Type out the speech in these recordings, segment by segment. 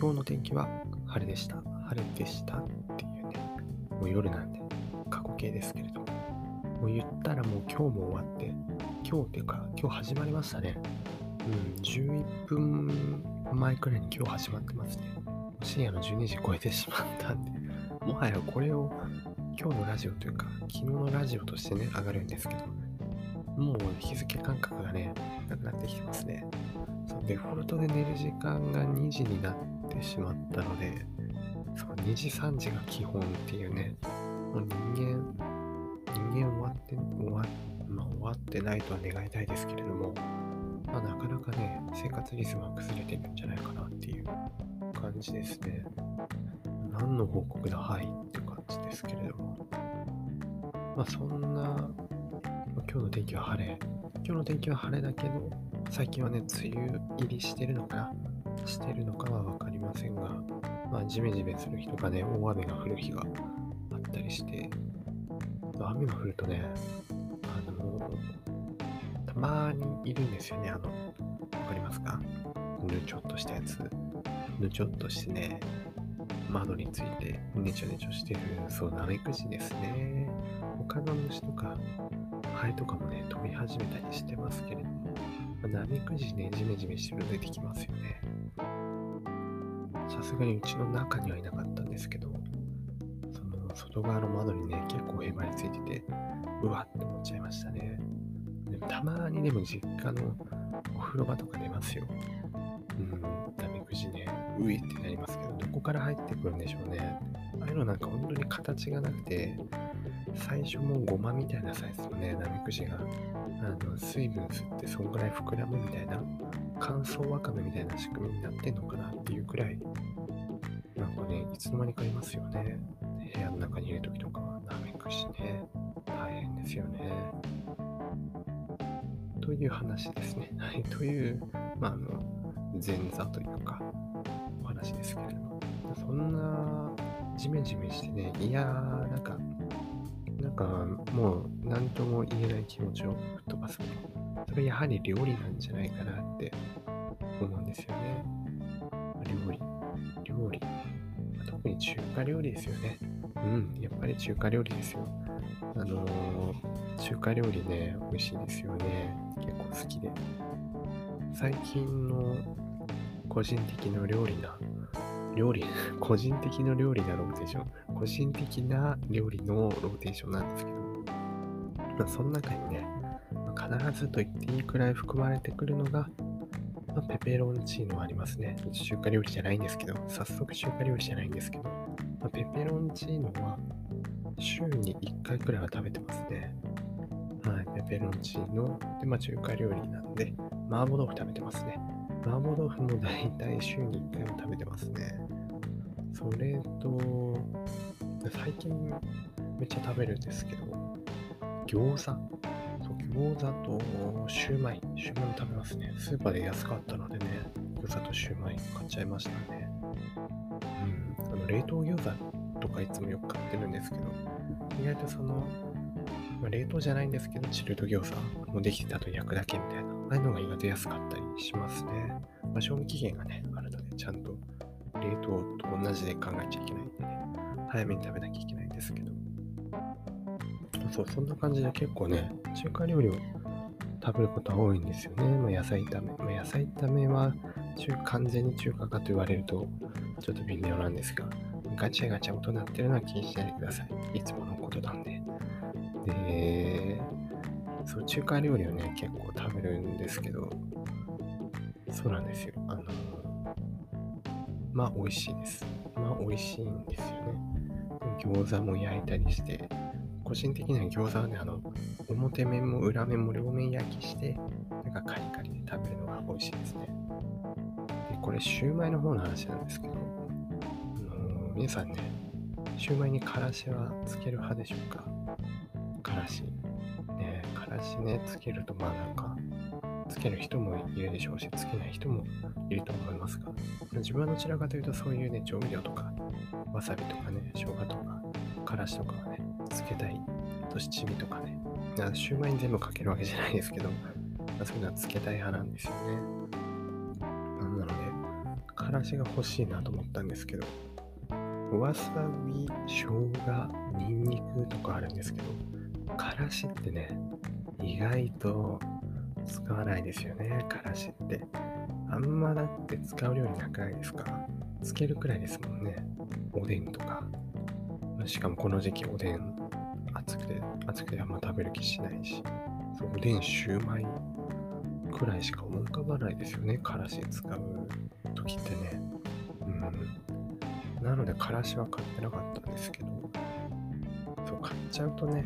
今日の天気は晴れでした。晴れでしたっていうね、もう夜なんで過去形ですけれども、もう言ったらもう今日も終わって、今日っていうか今日始まりましたね。うん、11分前くらいに今日始まってますね。深夜の12時超えてしまったんで、もはやこれを今日のラジオというか、昨日のラジオとしてね、上がるんですけど、もう日付感覚がね、なくなってきてますね。そうデフォルトで寝る時間が2時になってしまったので、そう2時3時が基本っていうね、もう人間、人間終わって、終わ,、まあ、終わってないとは願いたいですけれども、まあ、なかなかね、生活リズムは崩れてるんじゃないかなっていう感じですね。何の報告だはいって感じですけれども。まあそんな、今日の天気は晴れ。今日の天気は晴れだけど、最近はね、梅雨入りしてるのかしてるのかはわかりませんが、まあジメジメする日とかね、大雨が降る日があったりして、雨が降るとね、あの、たまにいるんですよね、あの、わかりますか？ぬちょっとしたやつ。ぬちょっとしてね、窓についてねちょねちょしてる、そう、ナメクジですね。他の虫とか、ハエとかもね、飛び始めたりしてますけれども、まあ、ナメクジね、ジメジメしてると出てきますよね。さすがにうちの中にはいなかったんですけど、その外側の窓にね、結構へばりついてて、うわって思っちゃいましたね。でもたまにでも実家のお風呂場とか出ますよ。うん、ナメクジね、ういってなりますけど、どこから入ってくるんでしょうね。ああいうのなんか本当に形がなくて、最初もうゴマみたいなサイズのね、ナメクジが、あの、水分吸ってそんぐらい膨らむみたいな、乾燥わかめみたいな仕組みになってんのかなっていうくらい、なんかね、いつの間にかいますよね。部屋の中にいる時とかは、ナメクジね、大変ですよね。という話ですね。はい。という、まあ、あの、前座というか、お話ですけれども。そんな、ジメジメしてね、いやー、なんか、なんか、もう、なんとも言えない気持ちを吹っ飛ばすこと。それやはり料理なんじゃないかなって思うんですよね。料理、料理。特に中華料理ですよね。うん、やっぱり中華料理ですよ。あのー、中華料理ね、美味しいですよね。結構好きで。最近の個人的な料理な、料理、個人的な料理なローテーション、個人的な料理のローテーションなんですけど、まあ、その中にね、必ずと言っていいくらい含まれてくるのが、まあ、ペペロンチーノありますね。中華料理じゃないんですけど、早速中華料理じゃないんですけど、まあ、ペペロンチーノは週に1回くらいは食べてますね。はい、ペペロンチーノ。で、まあ中華料理なんで、麻婆豆腐食べてますね。麻婆豆腐もだいたい週に1回は食べてますね。それと、最近めっちゃ食べるんですけど、餃子。餃子とシューマイ。シューマイも食べますね。スーパーで安かったのでね、餃子とシューマイ買っちゃいましたね。うん。あの、冷凍餃子とかいつもよく買ってるんですけど、意外とその、ま、冷凍じゃないんですけど、チルド餃子もできてたと焼くだけみたいな、ああいうのが意外と安かったりしますね。まあ、賞味期限がね、あるので、ちゃんと冷凍と同じで考えちゃいけないんでね、早めに食べなきゃいけないんですけど。そう、そんな感じで結構ね、中華料理を食べることは多いんですよね。まあ、野菜炒め。まあ、野菜炒めは中完全に中華かと言われるとちょっと微妙なんですが、ガチャガチャ音鳴ってるのは気にしないでください。いつものことなんで。で、そう、中華料理をね、結構食べるんですけど、そうなんですよ。あの、まあ美味しいです。まあ美味しいんですよね。餃子も焼いたりして、個人的には餃子はね、あの、表面も裏面も両面焼きして、なんかカリカリで食べるのが美味しいですね。で、これ、シューマイの方の話なんですけど、あの皆さんね、シューマイにからしはつける派でしょうか？からし。ねからしね、つけると、まあなんか、つける人もいるでしょうし、つけない人もいると思いますが、自分はどちらかというとそういうね、調味料とか、わさびとかね、生姜とか、からしとかはね、つけたい。と七味とかね、シューマイに全部かけるわけじゃないですけど、ま、そういうのはつけたい派なんですよね。なので、からしが欲しいなと思ったんですけど、わさび、生姜、ニンニクとかあるんですけど、からしってね、意外と使わないですよね、からしって。あんまだって使う料理なくないですか？つけるくらいですもんね。おでんとか。しかもこの時期おでん暑くて、暑くてあんま食べる気しないし。そうおでん、シューマイくらいしか思い浮かばないですよね。からし使う時ってね。うん。なので、からしは買ってなかったんですけど、そう、買っちゃうとね、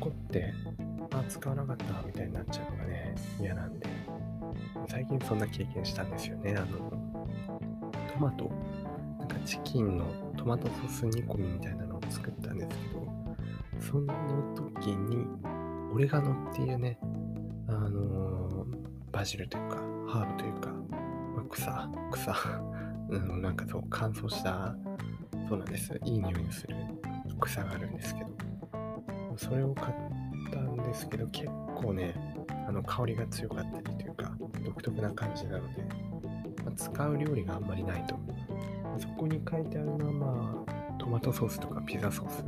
残って、あ、使わなかったみたいになっちゃうのがね、嫌なんで、最近そんな経験したんですよね。あの、トマト、なんかチキンのトマトソース煮込みみたいなのを作ったんですけど、その時に、オレガノっていうね、あのー、バジルというか、ハーブというか、まあ、草、草、うん、なんかそう、乾燥した、そうなんです。いい匂いのする草があるんですけど、それを買ったんですけど、結構ね、あの香りが強かったりというか、独特な感じなので、まあ、使う料理があんまりないと。そこに書いてあるのは、まあ、トマトソースとかピザソース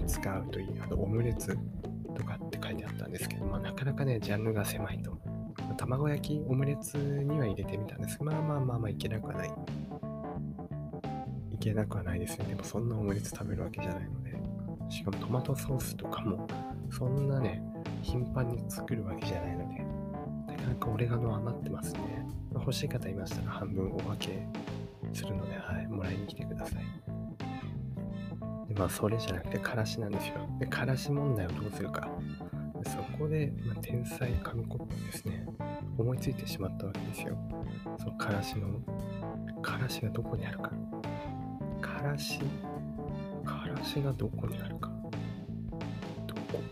使うといい、あとオムレツとかって書いてあったんですけど、まあ、なかなかね、ジャンルが狭いと。卵焼き、オムレツには入れてみたんですまあまあまあまあいけなくはない。いけなくはないですね。でもそんなオムレツ食べるわけじゃないので。しかもトマトソースとかも、そんなね、頻繁に作るわけじゃないので、なかなかオレガノ余ってますね。ま、欲しい方いましたら半分お分けするので、はい、もらいに来てください。で、まあ、それじゃなくて、からしなんですよ。で、からし問題をどうするか。そこで、まあ、天才紙コップですね、思いついてしまったわけですよ。そのからしの、からしがどこにあるか。からし、からしがどこにあるか。どこ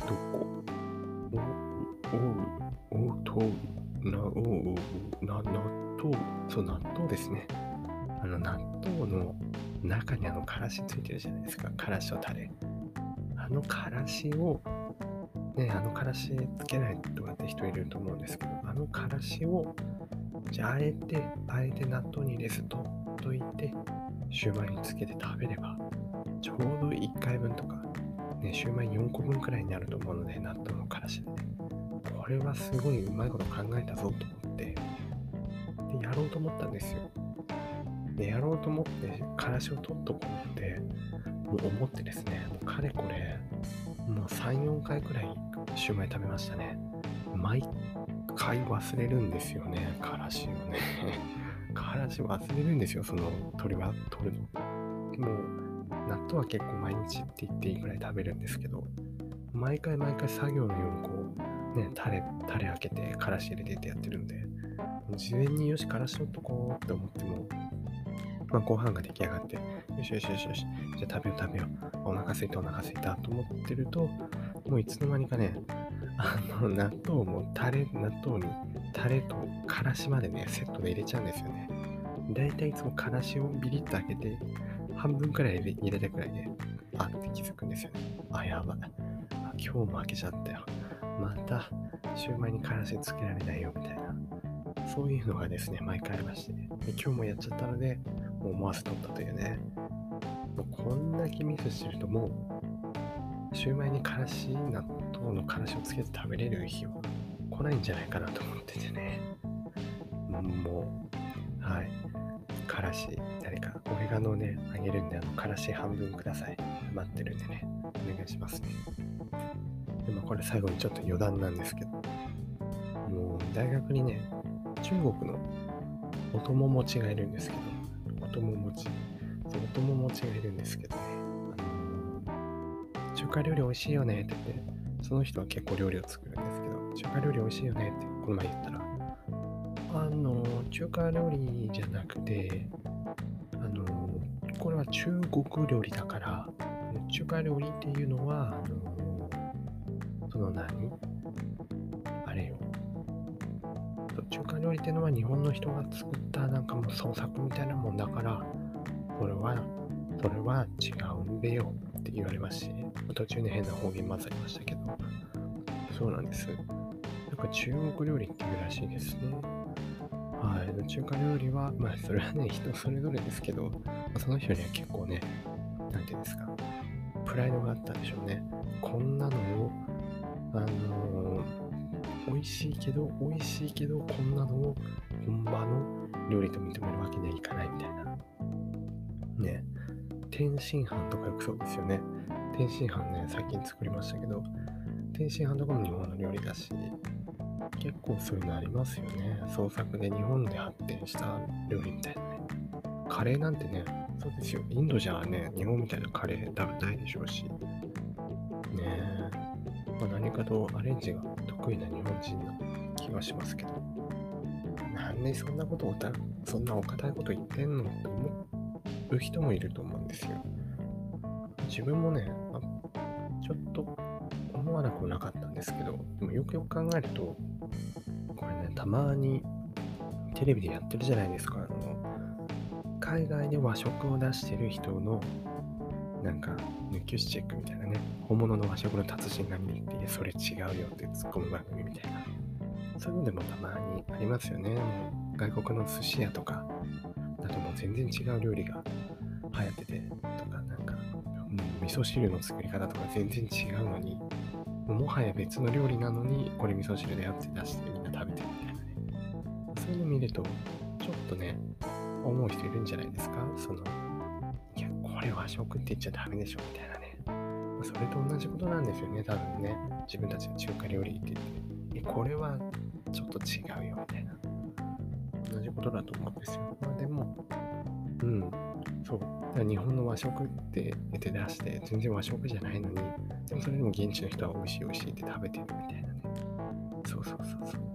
どこお、お、お、と、な、お、お、な、納豆。そう、納豆ですね。あの、納豆の中にあの、からしついてるじゃないですか。からしとタレ。あのからしを、ね、あのからしつけないとかって人いると思うんですけど、あのからしを、じゃあ、あえて、あえて納豆に入れずと、といて、シューマイにつけて食べれば、ちょうど1回分とか、ね、シューマイ4個分くらいになると思うので、納豆のからしでね。これはすごいうまいこと考えたぞと思って、で、やろうと思ったんですよ。で、やろうと思って、からしを取っとこうって、もう思ってですね、もうかれこれ、もう3、4回くらいシューマイ食べましたね。毎回忘れるんですよね、からしをね。からし忘れるんですよ、その鳥は取るの。でも、納豆は結構毎日って言っていいぐらい食べるんですけど、毎回毎回作業のようにこう、ね、タレ、タレ開けて、からし入れてってやってるんで、事前によし、からし取っとこうって思っても、まあ、ご飯が出来上がって、よしよしよしよし、じゃあ食べよう食べよう、お腹すいたお腹すいたと思ってると、もういつの間にかね、あの、納豆もタレ、納豆にタレとからしまでね、セットで入れちゃうんですよね。だいたいいつもからしをビリッと開けて、半分くらい入れたくらいで、あって気づくんですよね。あ、やばい。あ今日も開けちゃったよ。また、シューマイにからしつけられないよ、みたいな。そういうのがですね、毎回ありましてね。今日もやっちゃったので、思わず取ったというね。もうこんだけミスしてるともう、シューマイにからし、納豆のからしをつけて食べれる日は来ないんじゃないかなと思っててね。もう、はい。からし、誰か、オレガノをね、あげるんで、あの、からし半分ください。待ってるんでね、お願いしますね。でもこれ最後にちょっと余談なんですけど、もう大学にね、中国のお友持ちがいるんですけど、友持ち、そうお友持ちがいるんですけどね、あの中華料理美味しいよねって言って、その人は結構料理を作るんですけど、中華料理美味しいよねってこの前言ったら、あの、中華料理じゃなくて、あの、これは中国料理だから、中華料理っていうのは、あの、その何？あれよ。中華料理っていうのは日本の人が作ったなんかもう創作みたいなもんだか、それは、それは違うんでよって言われますし、途中に変な方言混ざりましたけど、そうなんです。なんか中国料理っていうらしいですね。はい。中華料理は、まあ、それはね、人それぞれですけど、その人には結構ね、なんていうんですか、プライドがあったんでしょうね。こんなのを、あのー美味しいけど、美味しいけど、こんなのを本場の料理と認めるわけにはいかないみたいな。ね天津飯とかよくそうですよね。天津飯ね、最近作りましたけど、天津飯とかも日本の料理だし、結構そういうのありますよね。創作で日本で発展した料理みたいなね。カレーなんてね、そうですよ。インドじゃね、日本みたいなカレー多分ないでしょうし。ねえ。まあ、何かとアレンジが得意な日本人な気がしますけど。なんでそんなことをた、そんなお堅いこと言ってんのって思う人もいると思うんですよ。自分もね、あちょっと思わなくなかったんですけど、でもよくよく考えると、これね、たまにテレビでやってるじゃないですか。あの海外で和食を出してる人のなんか抜き打ちチェックみたいなね、本物の和食の達人が見に行って、それ違うよって突っ込む番組みたいな。そういうのでもたまにありますよね。外国の寿司屋とか、だともう全然違う料理が流行ってて、とか、なんか、もう味噌汁の作り方とか全然違うのに、もはや別の料理なのに、これ味噌汁だよって出してみんな食べてるみたいなね。そういうの見ると、ちょっとね、思う人いるんじゃないですか？その、れ和食って言っちゃダメでしょみたいなね。それと同じことなんですよね、多分ね。自分たちが中華料理って言って、え、これはちょっと違うよみたいな。同じことだと思うんですよ。まあでも、うん、そう。だから日本の和食って言って出して、全然和食じゃないのに、でもそれでも現地の人は美味しい美味しいって食べてるみたいなね。そうそうそうそう。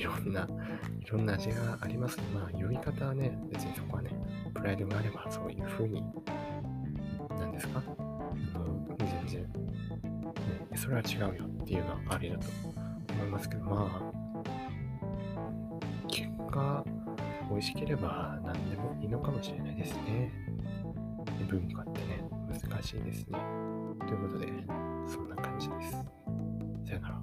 いろんな、いろんな味がありますね。まあ、呼び方はね、別にそこはね、プライドがあればそういう風に、なんですか？あの全然、ね、それは違うよっていうのはありだと思いますけど、まあ、結果、美味しければ何でもいいのかもしれないですね。文化ってね、難しいですね。ということで、そんな感じです。さよなら。